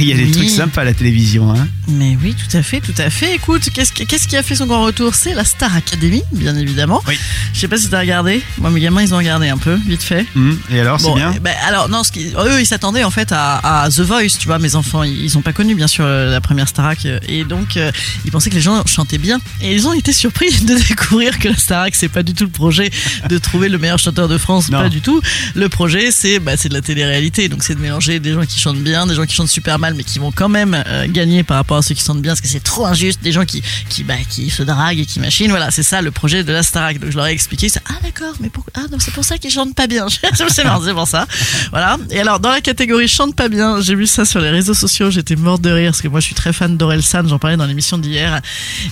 il y a des Oui. trucs sympas à la télévision. Hein. Mais oui, tout à fait, tout à fait. Écoute, qu'est-ce qui, a fait son grand retour? C'est la Star Academy, bien évidemment. Oui. Je sais pas si t'as regardé. Moi, mes gamins, ils ont regardé un peu, vite fait. Hum, Et alors, c'est Bon, bien? eh ben, alors non, ce qui, eux ils s'attendaient en fait à, à The Voice, tu vois. Mes enfants, ils, ont pas connu bien sûr euh, la première Starac euh, et donc euh, ils pensaient que les gens chantaient bien et ils ont été surpris de découvrir que la Starac c'est pas du tout le projet de trouver le meilleur chanteur de France, Non. pas du tout. Le projet c'est bah, c'est de la télé-réalité, donc c'est de mélanger des gens qui chantent bien, des gens qui chantent super mal mais qui vont quand même euh, gagner par rapport à ceux qui chantent bien parce que c'est trop injuste, des gens qui qui bah, qui se draguent et qui machinent. Voilà, c'est ça le projet de la Starac. Donc je leur ai expliqué. Ah d'accord, mais pourquoi Ah c'est pour ça qu'ils chantent pas bien. c'est marrant, c'est pour ça. Voilà. Et alors, dans la catégorie chante pas bien, j'ai vu ça sur les réseaux sociaux, j'étais morte de rire parce que moi je suis très fan d'Orelsan, j'en parlais dans l'émission d'hier.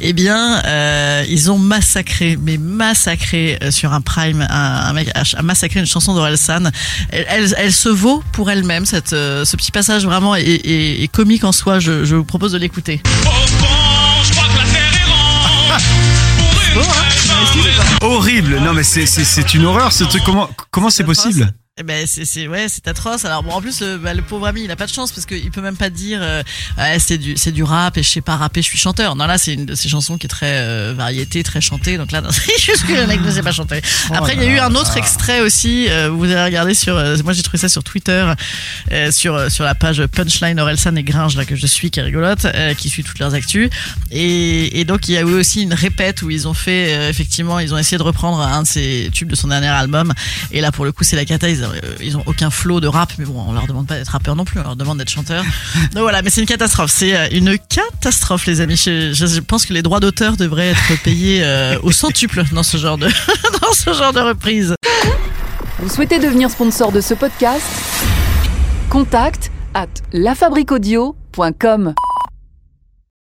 Eh bien, euh, ils ont massacré, mais massacré euh, sur un prime, un, mec a, massacré une chanson d'Orelsan. Elle, elle, se vaut pour elle-même, cette, ce petit passage vraiment est comique en soi. Je, vous propose de l'écouter. Horrible Non, mais c'est- une horreur ce truc. Comment c'est possible? Eh ben c'est c'est ouais c'est atroce. Alors bon en plus euh, bah, le pauvre ami il a pas de chance parce qu'il peut même pas dire euh, Ouais, c'est du c'est du rap et je sais pas rapper je suis chanteur. Non là c'est une de ces chansons qui est très euh, variété très chantée donc là c'est juste que le mec ne sait pas chanter. Après il y a eu un autre extrait aussi euh, vous avez regardé sur euh, moi j'ai trouvé ça sur Twitter euh, sur sur la page Punchline Orelsan et Gringe là que je suis qui est rigolote euh, qui suit toutes leurs actus et, et donc il y a eu aussi une répète où ils ont fait euh, effectivement ils ont essayé de reprendre un de ses tubes de son dernier album et là pour le coup c'est la cata ils, euh, ils ont aucun flow de rap mais bon on leur demande pas d'être rappeur non plus on leur demande d'être chanteur donc voilà mais c'est une catastrophe. C'est euh, une catastrophe les amis. Je, pense que les droits d'auteur devraient être payés euh, au centuple dans ce genre de dans ce genre de reprise. Vous souhaitez devenir sponsor de ce podcast? Contact à lafabriquaudio.com.